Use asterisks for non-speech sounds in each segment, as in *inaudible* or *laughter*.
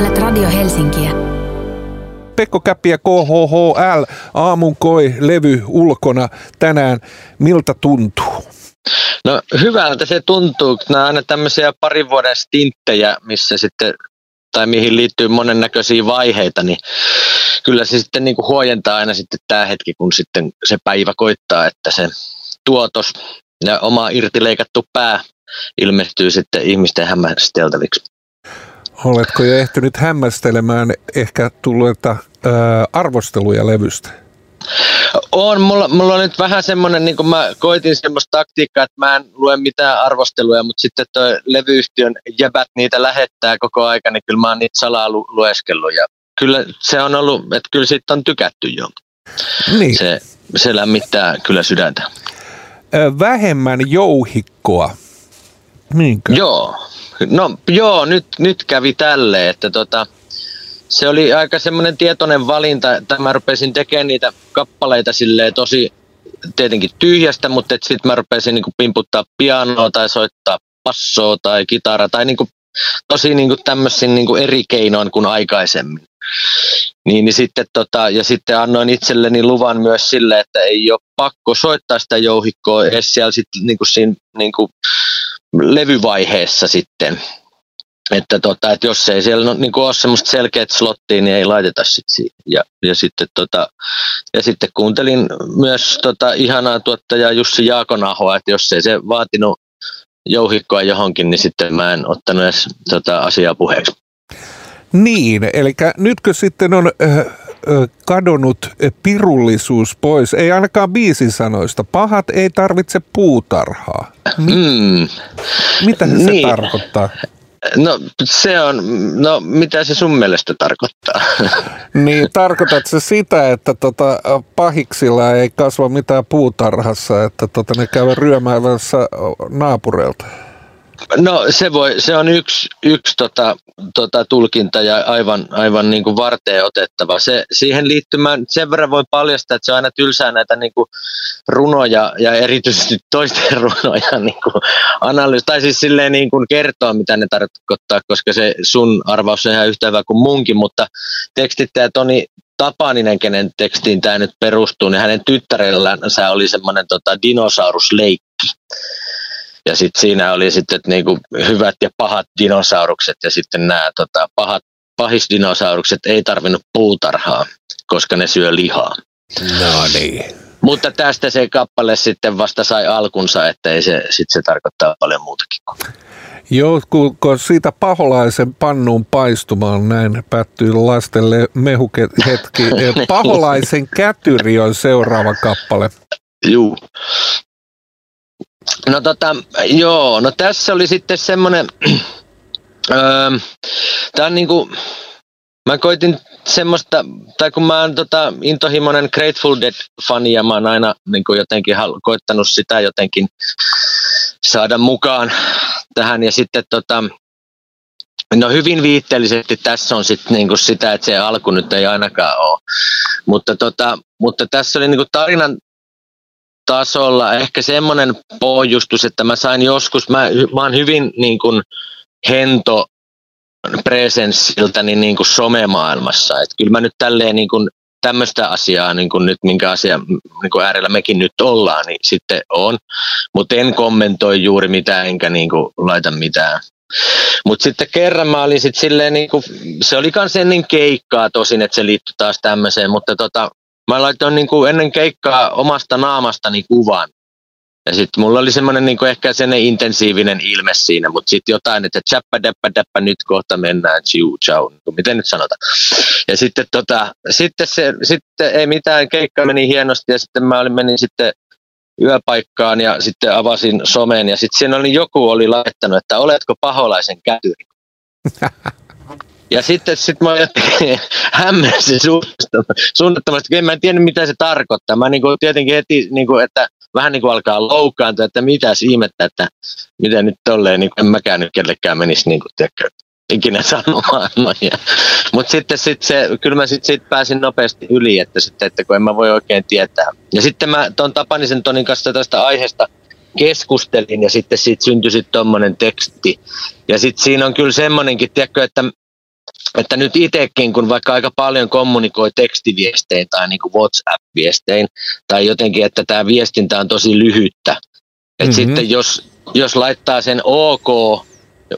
Kuuntelet Radio Helsinkiä. Pekko Käppi ja KHHL, aamun koi levy ulkona tänään. Miltä tuntuu? No hyvältä se tuntuu. Nämä on aina tämmöisiä parin vuoden stinttejä, missä sitten, tai mihin liittyy monennäköisiä vaiheita, niin kyllä se sitten niin kuin huojentaa aina sitten tämä hetki, kun sitten se päivä koittaa, että se tuotos ja oma irtileikattu pää ilmestyy sitten ihmisten hämmästeltäviksi. Oletko jo ehtinyt hämmästelemään ehkä tulleita arvosteluja levystä? On, mulla, mulla on nyt vähän semmoinen, niin kuin mä koitin semmoista taktiikkaa, että mä en lue mitään arvosteluja, mutta sitten toi levyyhtiön jäbät niitä lähettää koko aika, niin kyllä mä oon niitä salaa lu- lueskellut ja kyllä se on ollut, että kyllä siitä on tykätty jo. Niin. Se, se lämmittää kyllä sydäntä. Vähemmän jouhikkoa. Niinkö? Joo. No joo, nyt, nyt kävi tälle, että tota, se oli aika semmoinen tietoinen valinta, että mä rupesin tekemään niitä kappaleita silleen tosi tietenkin tyhjästä, mutta sitten mä rupesin niinku pimputtaa pianoa tai soittaa passoa tai kitaraa tai niinku, tosi niinku tämmöisin niinku eri keinoin kuin aikaisemmin. Niin, niin sitten tota, ja sitten annoin itselleni luvan myös sille, että ei ole pakko soittaa sitä jouhikkoa edes siellä sit, niinku siinä niinku, levyvaiheessa sitten. Että, tota, että jos ei siellä no, niin ole semmoista selkeät slottia, niin ei laiteta sit siihen. Ja, ja, sitten, tota, ja sitten kuuntelin myös tota, ihanaa tuottajaa Jussi Jaakonahoa, että jos ei se vaatinut jouhikkoa johonkin, niin sitten mä en ottanut edes tota, asiaa puheeksi. Niin, eli nytkö sitten on äh, kadonnut pirullisuus pois, ei ainakaan biisin sanoista. Pahat ei tarvitse puutarhaa. Mi- mm. Mitä se, niin. se tarkoittaa? No se on, no mitä se sun mielestä tarkoittaa? *laughs* Niin, tarkoitat se sitä, että tota, pahiksilla ei kasva mitään puutarhassa, että tota, ne käyvät ryömäävässä naapureilta? No se, voi, se on yksi, yksi tota, tota, tulkinta ja aivan, aivan niin kuin varteen otettava. Se, siihen liittymään sen verran voi paljastaa, että se on aina tylsää näitä niin kuin runoja ja erityisesti toisten *laughs* runoja niin kuin analyysi, tai siis silleen niin kuin kertoa, mitä ne tarkoittaa, koska se sun arvaus on ihan yhtä hyvä kuin munkin, mutta tekstittäjä Toni Tapaninen, kenen tekstiin tämä nyt perustuu, niin hänen tyttärellänsä oli semmoinen tota, dinosaurusleikki. Ja sitten siinä oli sitten niinku hyvät ja pahat dinosaurukset ja sitten nämä tota, pahat pahisdinosaurukset ei tarvinnut puutarhaa, koska ne syö lihaa. No niin. Mutta tästä se kappale sitten vasta sai alkunsa, että ei se, sit se tarkoittaa paljon muutakin. Joo, kun, siitä paholaisen pannuun paistumaan näin päättyy lastelle mehuhetki. *laughs* Paholaisen kätyri on seuraava kappale. Juu. No tota, joo, no tässä oli sitten semmoinen, *clears throat* öö, tämä on niinku, mä koitin semmoista, tai kun mä oon tota, intohimoinen Grateful Dead-fani ja mä oon aina niin jotenkin koittanut sitä jotenkin saada mukaan tähän ja sitten tota, No hyvin viitteellisesti tässä on sit niinku sitä, että se alku nyt ei ainakaan ole. Mutta, tota, mutta tässä oli niinku tarinan tasolla ehkä semmoinen pohjustus, että mä sain joskus, mä, mä oon hyvin niin kuin hento presenssiltäni niin kuin somemaailmassa. Että kyllä mä nyt tälleen niin kuin tämmöistä asiaa, niin kuin nyt minkä asia niin kuin äärellä mekin nyt ollaan, niin sitten on. Mutta en kommentoi juuri mitään, enkä niin kuin laita mitään. Mutta sitten kerran mä olin sitten silleen, niin kuin, se oli kans ennen keikkaa tosin, että se liittyi taas tämmöiseen, mutta tota, mä laitoin niin kuin ennen keikkaa omasta naamastani kuvan. Ja sitten mulla oli semmoinen niin ehkä sen intensiivinen ilme siinä, mutta sitten jotain, että chappa deppa deppa nyt kohta mennään, chiu chau, niin miten nyt sanotaan. Ja sitten, tota, sitten, se, sitten ei mitään, keikka meni hienosti ja sitten mä olin, menin sitten yöpaikkaan ja sitten avasin somen ja sitten siinä oli joku oli laittanut, että oletko paholaisen kätyri. *laughs* Ja sitten sit mä *laughs* hämmensin suunnattomasti, en mä tiedä mitä se tarkoittaa. Mä niin kuin, tietenkin heti, niin kuin, että vähän niin kuin alkaa loukkaantua, että mitä ihmettä, että miten nyt tolleen, niin en mäkään nyt kellekään menisi niin kuin, tiedätkö, ikinä sanomaan. *laughs* No, Mutta sitten sit se, kyllä mä sitten sit pääsin nopeasti yli, että, sitten, että kun en mä voi oikein tietää. Ja sitten mä tuon Tapanisen Tonin kanssa tästä aiheesta keskustelin ja sitten siitä syntyi sitten tuommoinen teksti. Ja sitten siinä on kyllä semmoinenkin, tiedätkö, että että nyt itsekin, kun vaikka aika paljon kommunikoi tekstiviestein tai niin kuin WhatsApp-viestein, tai jotenkin, että tämä viestintä on tosi lyhyttä, että mm-hmm. sitten jos, jos laittaa sen OK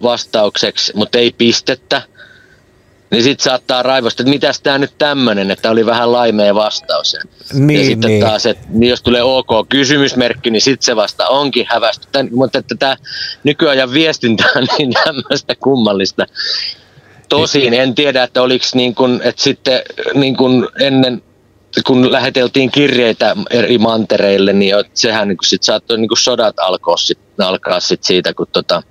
vastaukseksi, mutta ei pistettä, niin sitten saattaa raivostaa, että mitäs tämä nyt tämmöinen, että oli vähän laimea vastaus. Niin, ja sitten niin. taas, että niin jos tulee OK kysymysmerkki, niin sitten se vasta onkin hävästyttä. Mutta että tämä nykyajan viestintä on niin tämmöistä kummallista. Tosin en tiedä, että oliko niin kuin, että sitten niin kuin ennen kun läheteltiin kirjeitä eri mantereille, niin sehän niin sit saattoi niin sodat alkaa, sit, alkaa sit siitä, kun tota,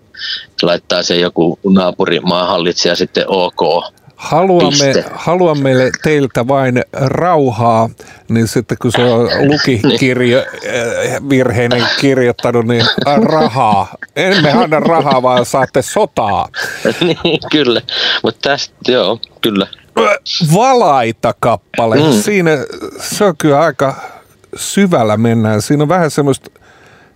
laittaa se joku naapurimaan hallitsija sitten OK Haluamme, haluamme teiltä vain rauhaa, niin sitten kun se on *laughs* lukikirjo, eh, virheinen kirjoittanut, niin rahaa. Emme anna rahaa, vaan saatte sotaa. *laughs* niin, kyllä. Mutta tästä, joo, kyllä. Valaita kappale. Mm. Siinä se on kyllä aika syvällä mennään. Siinä on vähän semmoista,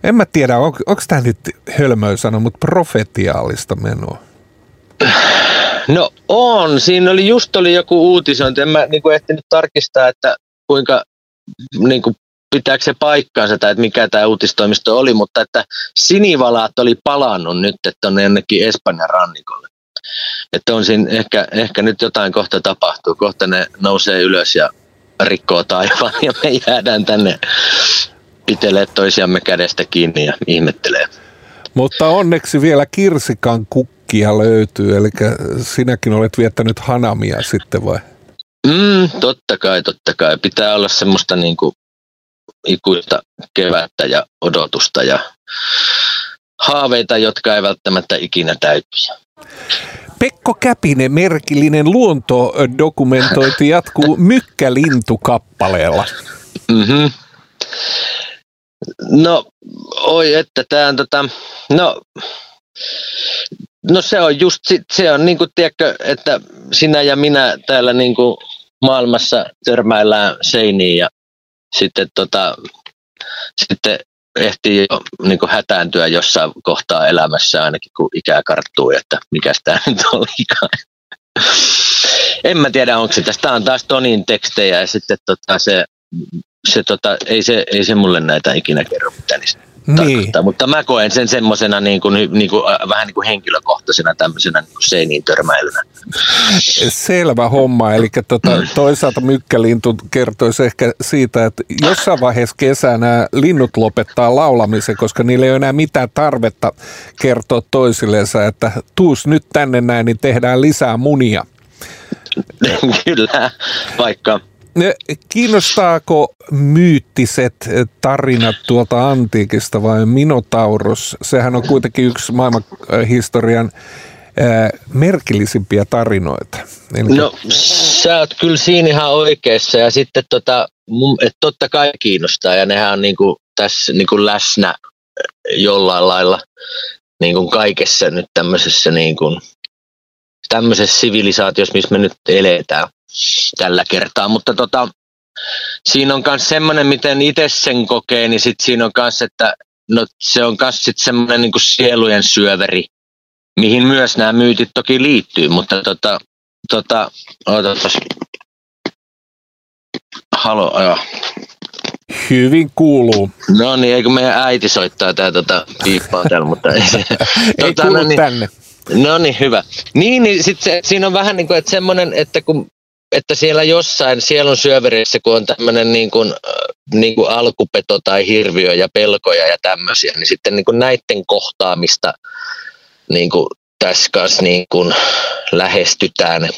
en mä tiedä, on, onko tämä nyt hölmöä sanoa, mutta profetiaalista menoa. *sighs* No on, siinä oli just oli joku uutisointi, en mä niin kuin ehtinyt tarkistaa, että kuinka niin kuin, pitääkö se paikkaansa tai että mikä tämä uutistoimisto oli, mutta että sinivalaat oli palannut nyt, on jonnekin Espanjan rannikolle. Että on siinä ehkä, ehkä nyt jotain kohta tapahtuu, kohta ne nousee ylös ja rikkoo taivaan ja me jäädään tänne pitelee toisiamme kädestä kiinni ja ihmettelee. Mutta onneksi vielä kirsikan kukkia löytyy, eli sinäkin olet viettänyt hanamia sitten vai? Mm, totta kai, totta kai. Pitää olla semmoista niin kuin ikuista kevättä ja odotusta ja haaveita, jotka ei välttämättä ikinä täytyisi. Pekko Käpinen merkillinen luontodokumentointi *laughs* jatkuu Mykkälintukappaleella. Mm-hmm. No, oi että tämä on tota, no, no se on just, se on niin kuin, tiedätkö, että sinä ja minä täällä niin kuin maailmassa törmäillään seiniin ja sitten tota, sitten ehtii jo niin kuin hätääntyä jossain kohtaa elämässä ainakin kun ikää karttuu, että mikä tämä nyt olikaan. en mä tiedä, onko se tästä. Tämä on taas Tonin tekstejä ja sitten tota, se se, tota, ei, se, ei se mulle näitä ikinä kerro mitä niistä niin. Mutta mä koen sen semmoisena niin kuin, niin kuin, vähän niin kuin henkilökohtaisena tämmöisenä niin kuin seiniin törmäilynä. Selvä homma. Eli tota, toisaalta mykkälintu kertoisi ehkä siitä, että jossain vaiheessa kesänä linnut lopettaa laulamisen, koska niillä ei ole enää mitään tarvetta kertoa toisilleensa, että tuus nyt tänne näin, niin tehdään lisää munia. *laughs* Kyllä, vaikka Kiinnostaako myyttiset tarinat tuolta antiikista vai Minotaurus? Sehän on kuitenkin yksi maailman historian merkillisimpiä tarinoita. Eli... No sä oot kyllä siinä ihan oikeassa ja sitten tota, mun, et totta kai kiinnostaa ja nehän on niinku tässä niinku läsnä jollain lailla niinku kaikessa nyt tämmöisessä niinku, tämmöisessä sivilisaatiossa, missä me nyt eletään tällä kertaa, mutta tota, siinä on myös semmoinen, miten itse sen kokee, niin sit siinä on myös, että no, se on myös sit semmoinen niin sielujen syöveri, mihin myös nämä myytit toki liittyy, mutta tota, tota, odotas. Halo, ajo. Hyvin kuuluu. No niin, eikö meidän äiti soittaa tää tota piippaa täällä, mutta ei se. *laughs* ei tota, kuulu no niin, tänne. No niin, hyvä. Niin, niin sit se, siinä on vähän niin kuin, että semmoinen, että kun että siellä jossain sielun syöverissä, kun on tämmöinen niin kuin, niin kuin alkupeto tai hirviö ja pelkoja ja tämmöisiä, niin sitten niin kuin näiden kohtaamista niin kuin tässä kanssa niin kuin lähestytään.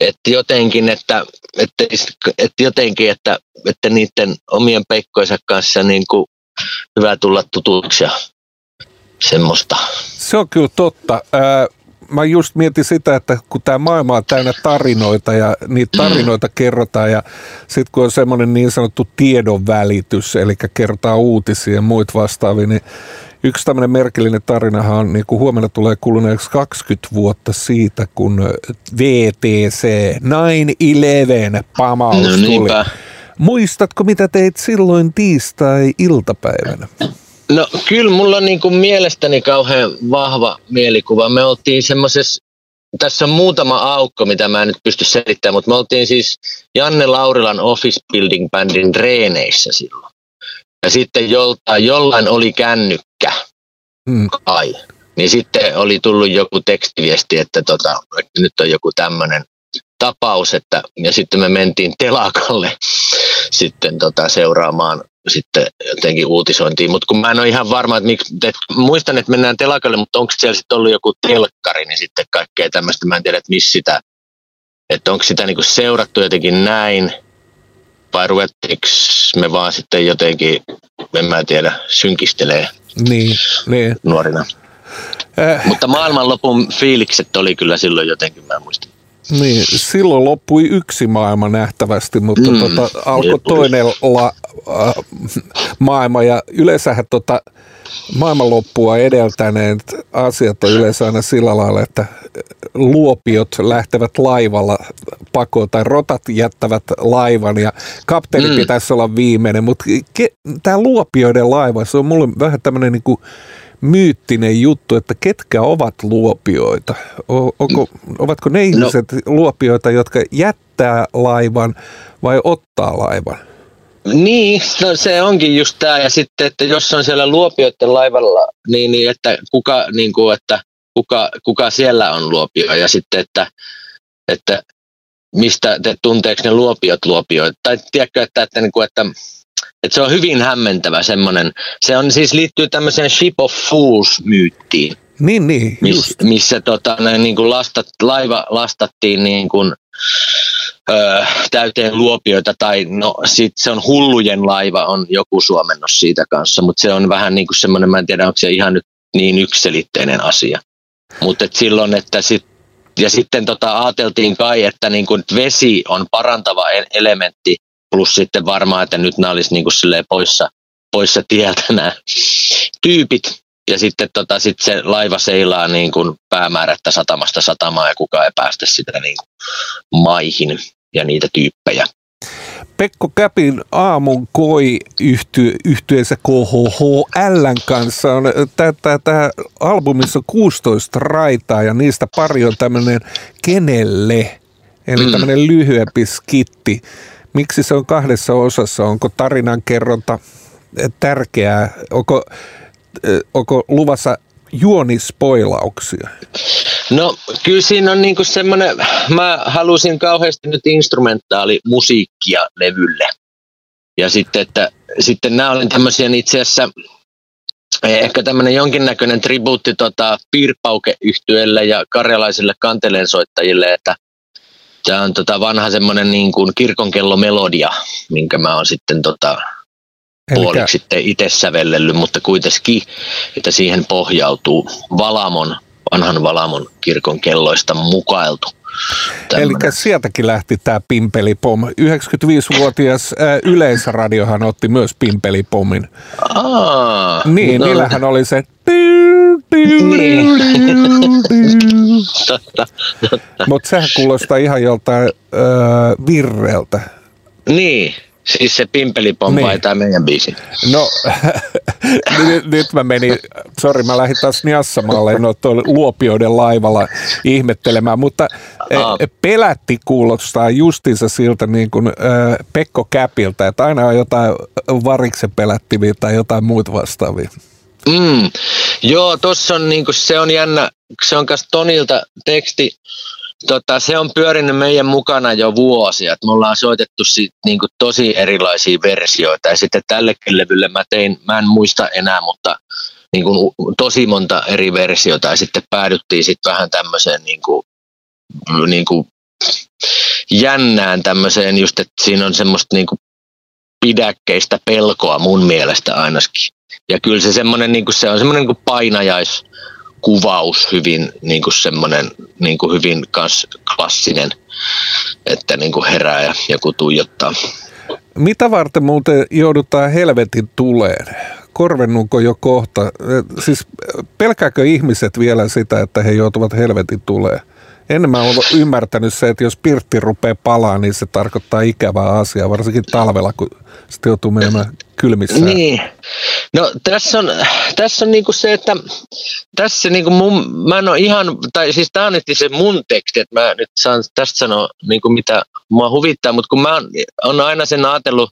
Että jotenkin, että, että, että jotenkin, että, että niiden omien peikkojensa kanssa niin kuin hyvä tulla tutuksi ja semmoista. Se on kyllä totta. Ää, mä just mietin sitä, että kun tämä maailma on täynnä tarinoita ja niitä tarinoita kerrotaan ja sitten kun on semmoinen niin sanottu tiedonvälitys, eli kerrotaan uutisia ja muut vastaavia, niin yksi tämmöinen merkillinen tarinahan on, niin kuin huomenna tulee kuluneeksi 20 vuotta siitä, kun VTC 9-11 pamaus no, tuli. Muistatko, mitä teit silloin tiistai-iltapäivänä? No kyllä mulla on niin kuin mielestäni kauhean vahva mielikuva. Me oltiin semmoisessa tässä on muutama aukko, mitä mä en nyt pysty selittämään, mutta me oltiin siis Janne Laurilan Office Building Bandin reeneissä silloin. Ja sitten joltain, jollain oli kännykkä, mm. kai. Niin sitten oli tullut joku tekstiviesti, että, tota, että nyt on joku tämmöinen tapaus, että, ja sitten me mentiin telakalle *laughs* sitten tota, seuraamaan sitten jotenkin uutisointiin, mutta kun mä en ole ihan varma, että, miksi, että muistan, että mennään telakalle, mutta onko siellä sitten ollut joku telkkari, niin sitten kaikkea tämmöistä, mä en tiedä, että missä sitä, että onko sitä niinku seurattu jotenkin näin, vai ruvettiinko me vaan sitten jotenkin, en mä tiedä, synkistelee niin, niin. nuorina. Äh. Mutta maailmanlopun fiilikset oli kyllä silloin jotenkin, mä muistan. Niin, silloin loppui yksi maailma nähtävästi, mutta mm, tota, alkoi toinen la, äh, maailma. Ja yleensähän tota, maailmanloppua edeltäneet asiat on yleensä aina sillä lailla, että luopiot lähtevät laivalla pakoon tai rotat jättävät laivan ja kapteeni mm. pitäisi olla viimeinen, mutta tämä luopioiden laiva, se on mulle vähän tämmöinen niin myyttinen juttu, että ketkä ovat luopioita? onko, ovatko ne no. ihmiset no. luopioita, jotka jättää laivan vai ottaa laivan? Niin, no se onkin just tämä. Ja sitten, että jos on siellä luopioiden laivalla, niin, niin että, kuka, niin kuin, että kuka, kuka siellä on luopio. Ja sitten, että, että mistä, te tunteeko ne luopiot luopioita. Tai tiedätkö, että, että, niin kuin, että et se on hyvin hämmentävä semmoinen. Se on siis liittyy tämmöiseen Ship of Fools-myyttiin. Niin, niin, miss, Missä tota, ne, niin kuin lastat, laiva lastattiin niin kuin, ö, täyteen luopioita, tai no sit se on hullujen laiva, on joku suomennos siitä kanssa, mutta se on vähän niin kuin semmoinen, mä en tiedä, onko se ihan nyt niin ykselitteinen asia. Mutta et silloin, että sit, ja sitten tota, ajateltiin kai, että niin kuin vesi on parantava elementti plus sitten varmaan, että nyt nämä olisi niin kuin poissa, poissa tieltä nämä tyypit, ja sitten tota, sit se laiva seilaa niin kuin päämäärättä satamasta satamaan ja kukaan ei päästä sitä niin kuin maihin ja niitä tyyppejä. Pekko Käpin aamun koi yhty, yhtyeensä KHHL kanssa on tämä albumissa 16 raitaa ja niistä pari on tämmöinen kenelle, eli mm. tämmöinen lyhyempi skitti. Miksi se on kahdessa osassa? Onko tarinan kerronta tärkeää? Onko, onko luvassa juonispoilauksia? No kyllä siinä on niinku semmoinen, mä halusin kauheasti nyt instrumentaali musiikkia levylle. Ja sitten, että sitten nämä olen tämmöisiä itse asiassa ehkä tämmöinen jonkinnäköinen tribuutti tota, piirpauke ja karjalaisille kanteleensoittajille, että Tämä on tota vanha semmoinen niin kuin kirkonkellomelodia, minkä mä oon sitten tota, puoliksi sitten itse sävellellyt, mutta kuitenkin, että siihen pohjautuu Valamon, vanhan Valamon kirkon kelloista mukailtu. Eli sieltäkin lähti tämä Pimpelipom. 95-vuotias äh, Yleisradiohan otti myös Pimpelipomin. Aa, niin, no. niillähän oli se niin. Mutta sehän kuulostaa ihan joltain öö, virreltä. Niin, siis se pimpelipom niin. tämä meidän biisi? No, *laughs* nyt, nyt mä menin, sori mä lähdin taas Niassamalle, no Luopioiden laivalla ihmettelemään, mutta Aa. pelätti kuulostaa justiinsa siltä niin kuin äh, Pekko Käpiltä, että aina on jotain variksen pelättiviä tai jotain muut vastaavia. Mm. Joo, tuossa on niinku, se on jännä, se on kas Tonilta teksti, tota, se on pyörinyt meidän mukana jo vuosia. Et me ollaan soitettu sit, niinku, tosi erilaisia versioita ja sitten tällekin levylle mä tein, mä en muista enää, mutta niinku, tosi monta eri versiota ja sitten päädyttiin sitten vähän tämmöiseen niinku, niinku, jännään tämmöiseen just, että siinä on semmoista niinku, pidäkkeistä pelkoa mun mielestä ainakin. Ja kyllä se, semmoinen, niin kuin se on semmoinen niin painajaiskuvaus hyvin niin kuin semmoinen niin kuin hyvin kans klassinen, että niin kuin herää ja joku tuijottaa. Mitä varten muuten joudutaan helvetin tuleen? Korvennuko jo kohta? Siis pelkääkö ihmiset vielä sitä, että he joutuvat helvetin tuleen? Ennen mä olen ymmärtänyt se, että jos pirtti rupeaa palaa, niin se tarkoittaa ikävää asiaa, varsinkin talvella, kun sitten joutuu menemään kylmissä? Niin. No tässä on, tässä on niinku se, että tässä niinku mun, mä en ole ihan, tai siis tämä on nyt se mun teksti, että mä nyt saan tästä sanoa niinku mitä mua huvittaa, mutta kun mä oon, on aina sen ajatellut,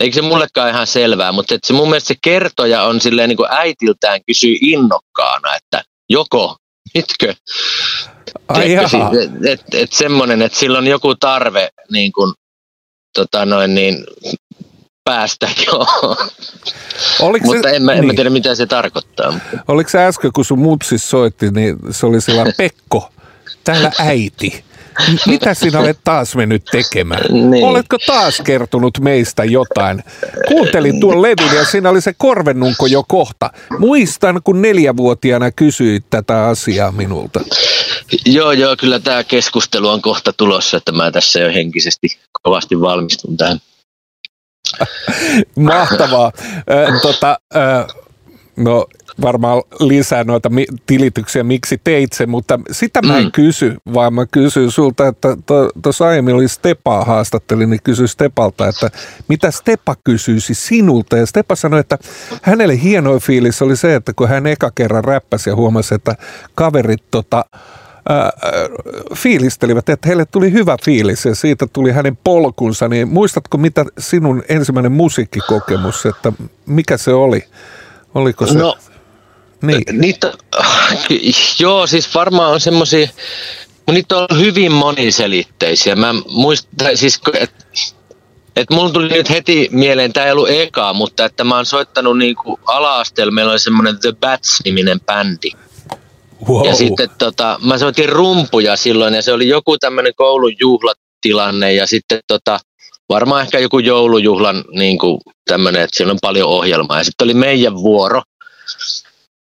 eikö se mullekaan ihan selvää, mutta että se mun mielestä se kertoja on silleen niin kuin äitiltään kysyy innokkaana, että joko, nytkö, Ai että et, et semmoinen, että sillä on joku tarve niin kuin, tota noin, niin, päästä, *laughs* joo. Oliko Mutta se, en, mä, niin. en mä tiedä, mitä se tarkoittaa. Oliko se äsken, kun sun mutsis soitti, niin se oli sillä Pekko, täällä äiti. Mitä sinä olet taas mennyt tekemään? Niin. Oletko taas kertonut meistä jotain? Kuuntelin tuon levyn ja siinä oli se korvennunko jo kohta. Muistan, kun neljävuotiaana kysyit tätä asiaa minulta. Joo, joo, kyllä tämä keskustelu on kohta tulossa, että mä tässä jo henkisesti kovasti valmistun tähän. *laughs* Mahtavaa. Tota, no varmaan lisää noita tilityksiä, miksi teit sen, mutta sitä mä en mm. kysy, vaan mä kysyn sulta, että tuossa aiemmin oli Stepaa haastattelin, niin kysy Stepalta, että mitä Stepa kysyisi sinulta. Ja Stepa sanoi, että hänelle hienoin fiilis oli se, että kun hän eka kerran räppäsi ja huomasi, että kaverit tota, ää, fiilistelivät, että heille tuli hyvä fiilis ja siitä tuli hänen polkunsa, niin muistatko mitä sinun ensimmäinen musiikkikokemus, että mikä se oli? Oliko se? No, niin. Niitä, joo, siis varmaan on semmoisia, niitä on hyvin moniselitteisiä. Mä muistan, siis, että et mulla tuli nyt heti mieleen, tämä ei ollut eka, mutta että mä oon soittanut niinku ala-asteella, meillä oli semmoinen The Bats-niminen bändi. Wow. Ja sitten tota, mä soitin rumpuja silloin ja se oli joku tämmöinen koulun juhlatilanne ja sitten tota, varmaan ehkä joku joulujuhlan niin kuin tämmöinen, että siellä on paljon ohjelmaa. Ja sitten oli meidän vuoro.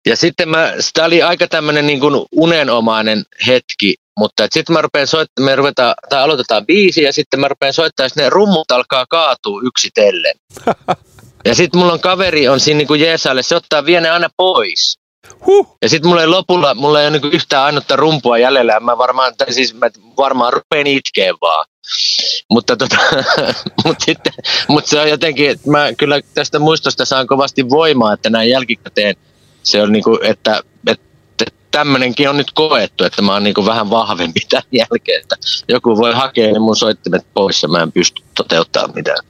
Ja sitten mä, sitä oli aika tämmöinen niin kuin unenomainen hetki, mutta sitten mä rupean soittamaan, me ruvetaan, tai aloitetaan biisi ja sitten mä rupean soittamaan, että ne rummut alkaa kaatua yksitellen. *laughs* ja sitten mulla on kaveri on siinä niin kuin Jeesalle, se ottaa vie ne aina pois. Huh. Ja sitten mulla ei lopulla, mulla ei ole niin yhtään ainutta rumpua jäljellä, mä varmaan, tai siis mä varmaan rupean itkeen vaan. Mutta, tota, *laughs* mut sitten, mut se on jotenkin, että mä kyllä tästä muistosta saan kovasti voimaa, että näin jälkikäteen se on niin kuin, että, että tämmöinenkin on nyt koettu, että mä oon niin kuin vähän vahvempi *laughs* tämän jälkeen, että joku voi hakea ne mun soittimet pois ja mä en pysty toteuttamaan mitään.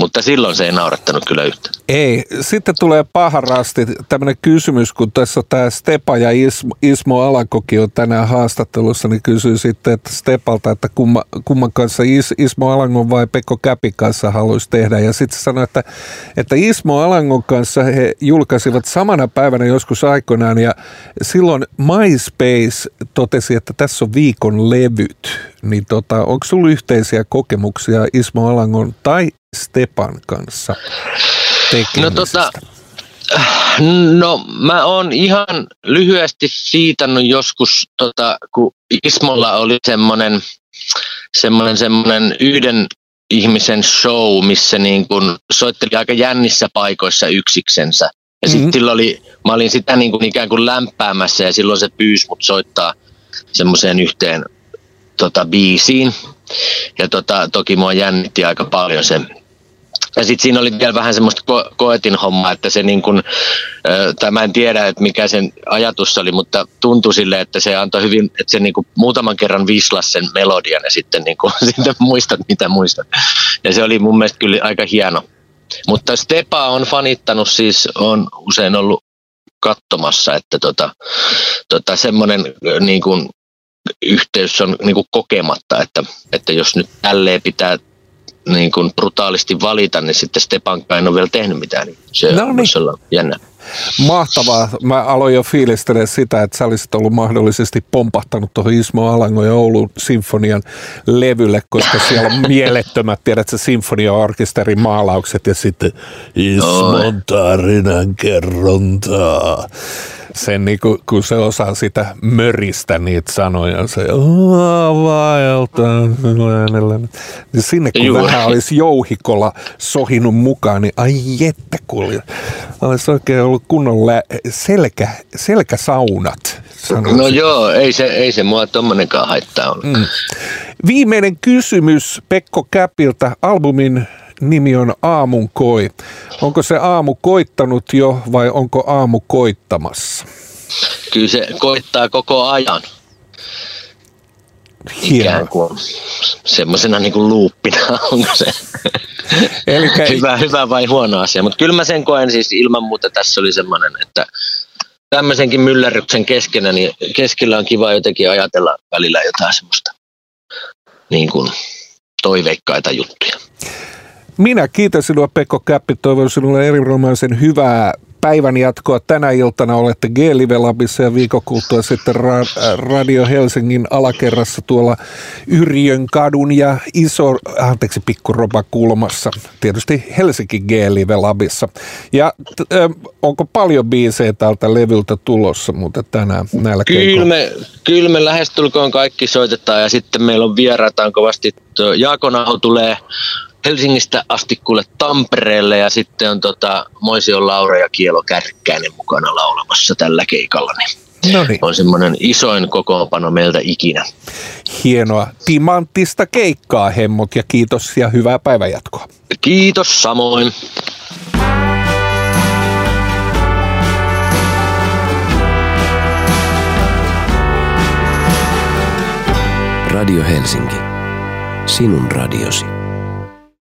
Mutta silloin se ei naurattanut kyllä yhtään. Ei. Sitten tulee paharasti tämmöinen kysymys, kun tässä tämä Stepa ja Ismo, Ismo Alankokin on tänään haastattelussa, niin kysyy sitten että Stepalta, että kumma, kumman kanssa Is, Ismo Alangon vai Pekko Käpi kanssa haluaisi tehdä. Ja sitten sanoi, että, että Ismo Alangon kanssa he julkaisivat samana päivänä joskus aikoinaan ja silloin MySpace totesi, että tässä on viikon levyt. Niin tota, onko sinulla yhteisiä kokemuksia Ismo Alangon tai Stepan kanssa No tota, No mä oon ihan lyhyesti siitannut joskus, tota, kun Ismolla oli semmoinen semmonen, semmonen yhden ihmisen show, missä niin kun soitteli aika jännissä paikoissa yksiksensä. Ja mm-hmm. sitten oli, mä olin sitä niin kuin ikään kuin lämpäämässä ja silloin se pyysi mut soittaa semmoiseen yhteen tota, biisiin. Ja tota, toki mua jännitti aika paljon se ja sitten siinä oli vielä vähän semmoista ko- koetin hommaa, että se niin kuin, tai mä en tiedä, että mikä sen ajatus oli, mutta tuntui sille, että se antoi hyvin, että se niin kuin muutaman kerran vislas sen melodian ja sitten, niin kuin, *laughs* sitten muistat, mitä muistat. Ja se oli mun mielestä kyllä aika hieno. Mutta Stepa on fanittanut siis, on usein ollut katsomassa, että tota, tota semmoinen niin kuin, yhteys on niin kuin kokematta, että, että jos nyt tälleen pitää niin kuin brutaalisti valita, niin sitten Stepanka en ole vielä tehnyt mitään. Niin se no niin. on jännä. Mahtavaa. Mä aloin jo fiilistelemään sitä, että sä olisit ollut mahdollisesti pompahtanut tuohon Ismo Alango ja Oulun sinfonian levylle, koska siellä on *laughs* mielettömät, tiedätkö, sinfoniaorkesterin maalaukset ja sitten Ismon tarinan kerrontaa sen, niin kun, se osaa sitä möristä niitä sanoja, se vaeltaa. Niin sinne kun Juuri. vähän olisi jouhikolla sohinut mukaan, niin ai jettä kulje. Olisi oikein ollut kunnon lä- selkä, selkäsaunat. Sanoisin. No joo, ei se, ei se mua tommonenkaan haittaa. Mm. Viimeinen kysymys Pekko Käpiltä. Albumin nimi on Aamun koi. Onko se aamu koittanut jo vai onko aamu koittamassa? Kyllä se koittaa koko ajan. Ikään kuin semmoisena niin kuin luuppina, *laughs* onko se Elikkä... hyvä, hyvä vai huono asia. Mutta kyllä mä sen koen siis ilman muuta tässä oli semmoinen, että tämmöisenkin myllerryksen keskenä, niin keskellä on kiva jotenkin ajatella välillä jotain semmoista niin kuin toiveikkaita juttuja. Minä kiitän sinua Pekko Käppi, toivon sinulle erinomaisen hyvää päivän jatkoa. Tänä iltana olette G-Live Labissa ja viikon kuluttua sitten Ra- Radio Helsingin alakerrassa tuolla Yrjön kadun ja iso, anteeksi, pikkuropa kulmassa. Tietysti Helsinki G-Live Labissa. Ja t- onko paljon biisejä tältä levyltä tulossa, mutta tänään näillä kyllä me, kyllä me lähestulkoon kaikki soitetaan ja sitten meillä on vieraita kovasti. Jaakonau tulee Helsingistä asti kuule Tampereelle ja sitten on tota Moision Laura ja Kielo Kärkkäinen mukana laulamassa tällä keikalla. Niin Noniin. On semmoinen isoin kokoonpano meiltä ikinä. Hienoa. Timanttista keikkaa hemmot ja kiitos ja hyvää päivänjatkoa. Kiitos samoin. Radio Helsinki. Sinun radiosi.